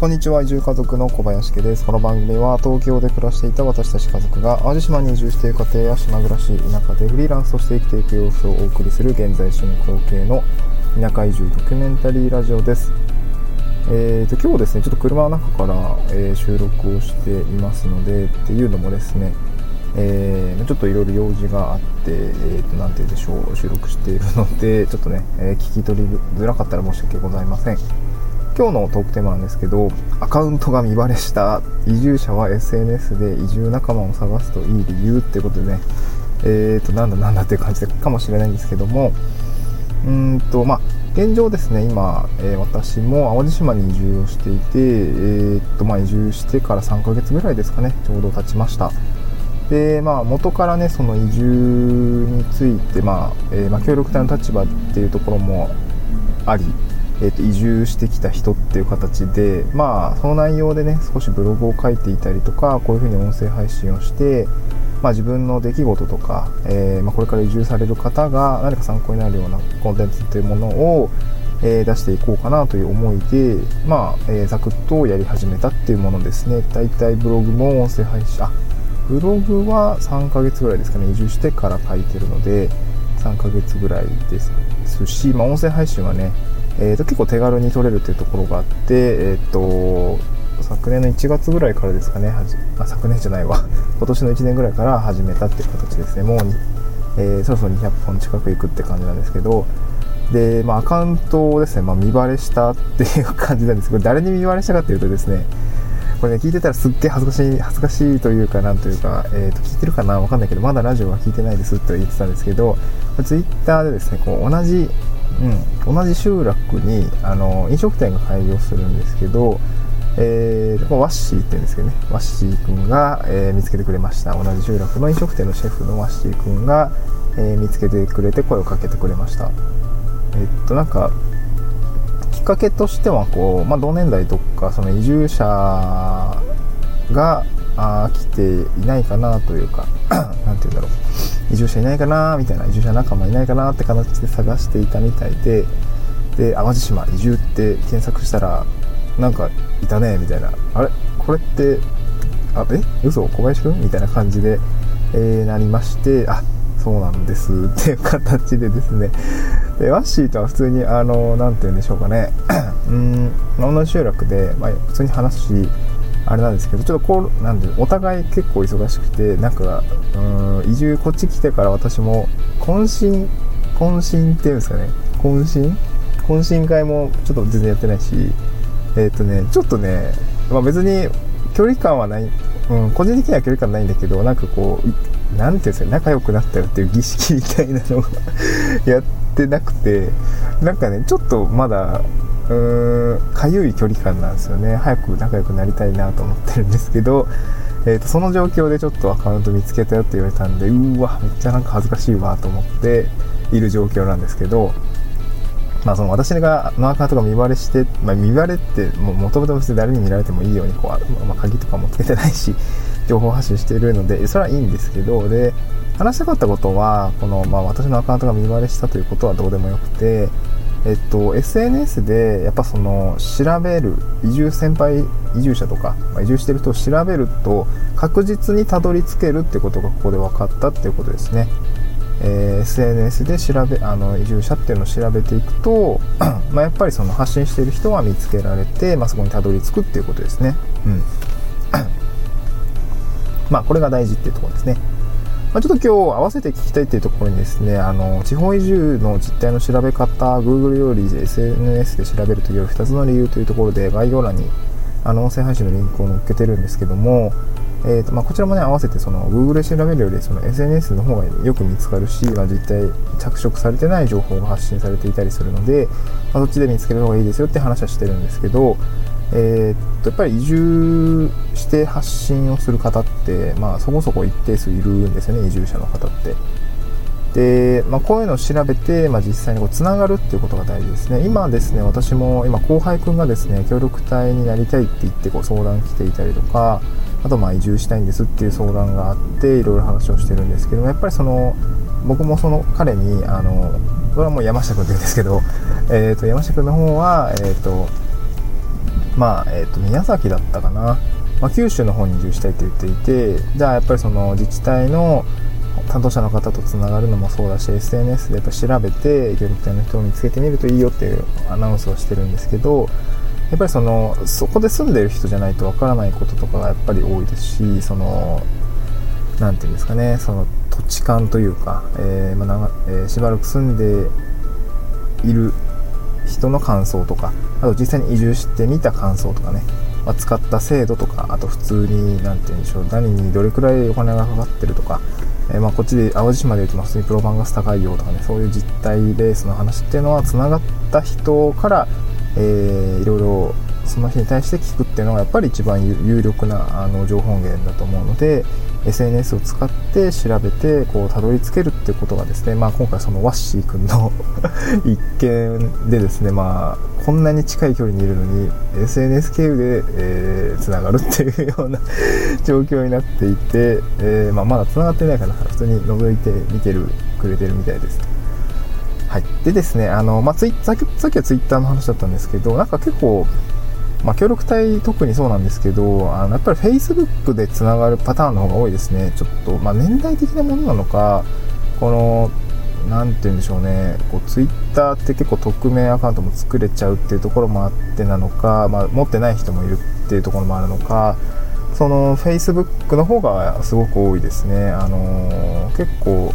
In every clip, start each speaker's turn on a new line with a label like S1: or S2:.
S1: こんにちは移住家族の小林家です。この番組は東京で暮らしていた私たち家族が淡路島に移住している家庭や島暮らし田舎でフリーランスとして生きていく様子をお送りする現在進行形の田舎移住ドキュメンタリーラジオです。えーと今日ですねちょっと車の中から、えー、収録をしていますのでっていうのもですねえー、ちょっといろいろ用事があって、えー、となんて言うでしょう収録しているのでちょっとね、えー、聞き取りづらかったら申し訳ございません。今日のトークテーマなんですけどアカウントが見バレした移住者は SNS で移住仲間を探すといい理由っていうことでねえーとなんだなんだっていう感じかもしれないんですけどもうんとまあ現状ですね今、えー、私も淡路島に移住をしていて、えーとまあ、移住してから3ヶ月ぐらいですかねちょうど経ちました。でまあ元からねその移住について、まあえー、まあ、協力隊の立場っていうところもあり、えーと、移住してきた人っていう形でまあその内容でね少しブログを書いていたりとかこういうふうに音声配信をしてまあ、自分の出来事とか、えー、まあ、これから移住される方が何か参考になるようなコンテンツというものを、えー、出していこうかなという思いで、まあえー、ザクッとやり始めたっていうものですね。だいたいブログも音声配信、あブログは3ヶ月ぐらいですかね移住してから書いてるので3ヶ月ぐらいですし、まあ、音声配信はね、えー、と結構手軽に撮れるっていうところがあって、え、ー、と昨年の1月ぐらいからですかねはじ、あ、昨年じゃないわ。今年の1年ぐらいから始めたっていう形ですね。もうえー、そろそろ200本近くいくって感じなんですけどで、まあ、アカウントをですね、まあ、見バレしたっていう感じなんですけど 誰に見バレしたかっていうとですねこれね、聞いてたらすっげえ恥ずかしい、恥ずかしいというか、なんというか、えっ、ー、と、聞いてるかなわかんないけど、まだラジオは聞いてないですって言ってたんですけど、ツイッターでですね、こう、同じ、うん、同じ集落に、あの、飲食店が開業するんですけど、えー、ワッシーって言うんですけどね、ワッシー君が、えー、見つけてくれました。同じ集落の飲食店のシェフのワッシー君が、えー、見つけてくれて声をかけてくれました。えっと、なんか、きっかけとしてはこう、まあ、同年代とかその移住者があ来ていないかなというか 何て言うんだろう移住者いないかなみたいな移住者仲間いないかなって形で探していたみたいでで淡路島移住って検索したらなんかいたねみたいなあれ？これってあえ？嘘？小林くん？みたいな感じで、えー、なりましてあそうなんですっていう形でですね。でワッシーとは普通にあの何て言うんでしょうかね。うん同じ集落で、まあ、普通に話すしあれなんですけどちょっとこうなんでお互い結構忙しくてなんかうん移住こっち来てから私も懇親懇親っていうんですかね。懇親？懇親会もちょっと全然やってないしえっ、ー、とねちょっとね、まあ、別に距離感はない、うん、個人的には距離感ないんだけどなんかこう何ていうんですか仲良くなったよっていう儀式みたいなのを やってなくてなんかねちょっとまだかゆい距離感なんですよね。早く仲良くなりたいなと思ってるんですけど、えーと、その状況でちょっとアカウント見つけたよって言われたんでうわめっちゃなんか恥ずかしいわと思っている状況なんですけどまあ、その私がのアカウントが見バレして、まあ、見バレってもともと別に誰に見られてもいいようにこう、まあ、鍵とかもつけてないし 情報発信しているのでそれはいいんですけどで話したかったことはこの、まあ、私のアカウントが見バレしたということはどうでもよくてえっと、SNS でやっぱその調べる移住先輩移住者とか、まあ、移住してる人を調べると確実にたどり着けるってことがここで分かったっていうことですね。えー、SNS で調べあの移住者っていうのを調べていくと まやっぱりその発信してる人は見つけられて、まあ、そこにたどり着くっていうことですね。うん まあこれが大事っていうところですね。まあ、ちょっと今日合わせて聞きたいっていうところにですね、あの、地方移住の実態の調べ方、Google より SNS で調べるという2つの理由というところで概要欄にあの音声配信のリンクを載っけてるんですけども、えーとまあ、こちらもね、合わせてその Google で調べるよりその SNS の方がよく見つかるし、まあ、実態着色されてない情報が発信されていたりするので、まあ、そっちで見つける方がいいですよって話はしてるんですけど、えー、っとやっぱり移住して発信をする方って、まあ、そこそこ一定数いるんですよね移住者の方って。で、まあ、こういうのを調べて、まあ、実際にこうつながるっていうことが大事ですね今ですね私も今後輩くんがですね協力隊になりたいって言ってこう相談来ていたりとかあとまあ移住したいんですっていう相談があっていろいろ話をしてるんですけどやっぱりその僕もその彼にあのこれはもう山下君って言うんですけど、えー、と山下君の方は、えーとまあ、えー、と宮崎だったかな、まあ、九州の方に移住したいと言っていてじゃあやっぱりその自治体の担当者の方とつながるのもそうだし SNS でやっぱ調べて協力隊の人を見つけてみるといいよっていうアナウンスをしてるんですけどやっぱりそのそこで住んでる人じゃないとわからないこととかがやっぱり多いですしその何て言うんですかねその土地勘というか、えー、まあえー、しばらく住んでいる人の感想とかあと実際に移住してみた感想とかね、まあ、使った制度とかあと普通に何て言うんでしょう何にどれくらいお金がかかってるとか、えー、まあこっちで淡路島で言うと普通にプロパンガス高いよとかねそういう実態レースの話っていうのはつながった人からえー、いろいろその日に対して聞くっていうのがやっぱり一番有力なあの情報源だと思うので SNS を使って調べてこうたどり着けるっていうことがですね、まあ、今回そのワッシー君の 一件でですね、まあ、こんなに近い距離にいるのに SNS 経由で、えー、つながるっていうような 状況になっていて、えー、まあ、まだつながってないから普通に覗いて見てるくれてるみたいです。はい、でですね、あのまあ、ツイさっきさっきはツイッターの話だったんですけど、なんか結構、まあ、協力隊特にそうなんですけど、あのやっぱり Facebook でつながるパターンの方が多いですね。ちょっと、まあ、年代的なものなのか、この、なんて言うんでしょうね、こうツイッターって結構匿名アカウントも作れちゃうっていうところもあってなのか、まあ、持ってない人もいるっていうところもあるのか、その Facebook の方がすごく多いですね。あのー、結構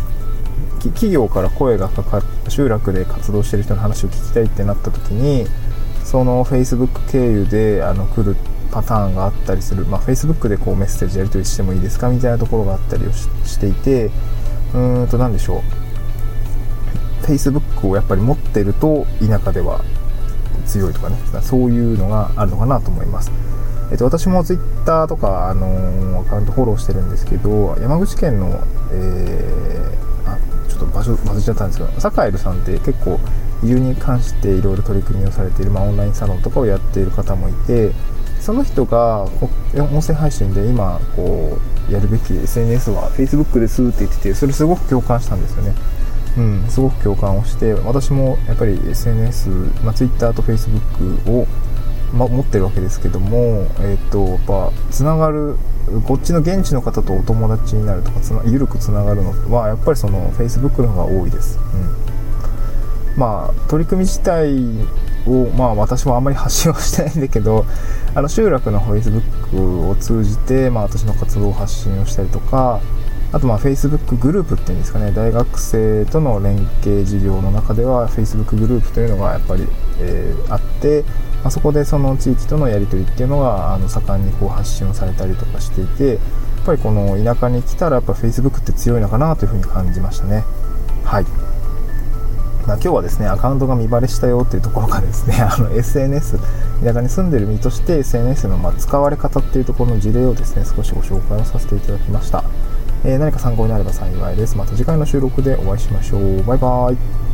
S1: 企業から声がかかっ集落で活動してる人の話を聞きたいってなった時にその Facebook 経由であの来るパターンがあったりする、まあ、Facebook でこうメッセージやり取りしてもいいですかみたいなところがあったりをしていて。うーんと何でしょう。Facebook をやっぱり持ってると田舎では強いとかね。そういうのがあるのかなと思います。えっと、私も Twitter とか、あのー、アカウントフォローしてるんですけど山口県の、えちょっと場所忘れちゃったんですけどサカエルさんって結構移住に関していろいろ取り組みをされている、まあ、オンラインサロンとかをやっている方もいてその人が音声配信で今こうやるべき SNS は Facebook ですって言っててそれすごく共感したんですよね。うん、すごく共感をして私もやっぱり SNS、まあ、Twitter と Facebook を、ま、持ってるわけですけども、えっ、ー、とやっぱつながるこっちの現地の方とお友達になるとかつな緩くつながるのはやっぱりその Facebook の方が多いです、うん、まあ取り組み自体をまあ私もあんまり発信はしてないんだけどあの集落の Facebook を通じて、まあ、私の活動を発信をしたりとかあとまあ Facebook グループっていうんですかね大学生との連携事業の中では Facebook グループというのがやっぱり、えー、あってまあ、そこでその地域とのやり取りっていうのがあの盛んにこう発信をされたりとかしていてやっぱりこの田舎に来たらやっぱ Facebook って強いのかなというふうに感じましたね。はい、まあ、今日はですねアカウントが見バレしたよっていうところからですねあの SNS 田舎に住んでる身として SNS のま使われ方っていうところの事例をですね少しご紹介をさせていただきました、えー、何か参考になれば幸いです。また次回の収録でお会いしましょう。バイバーイ。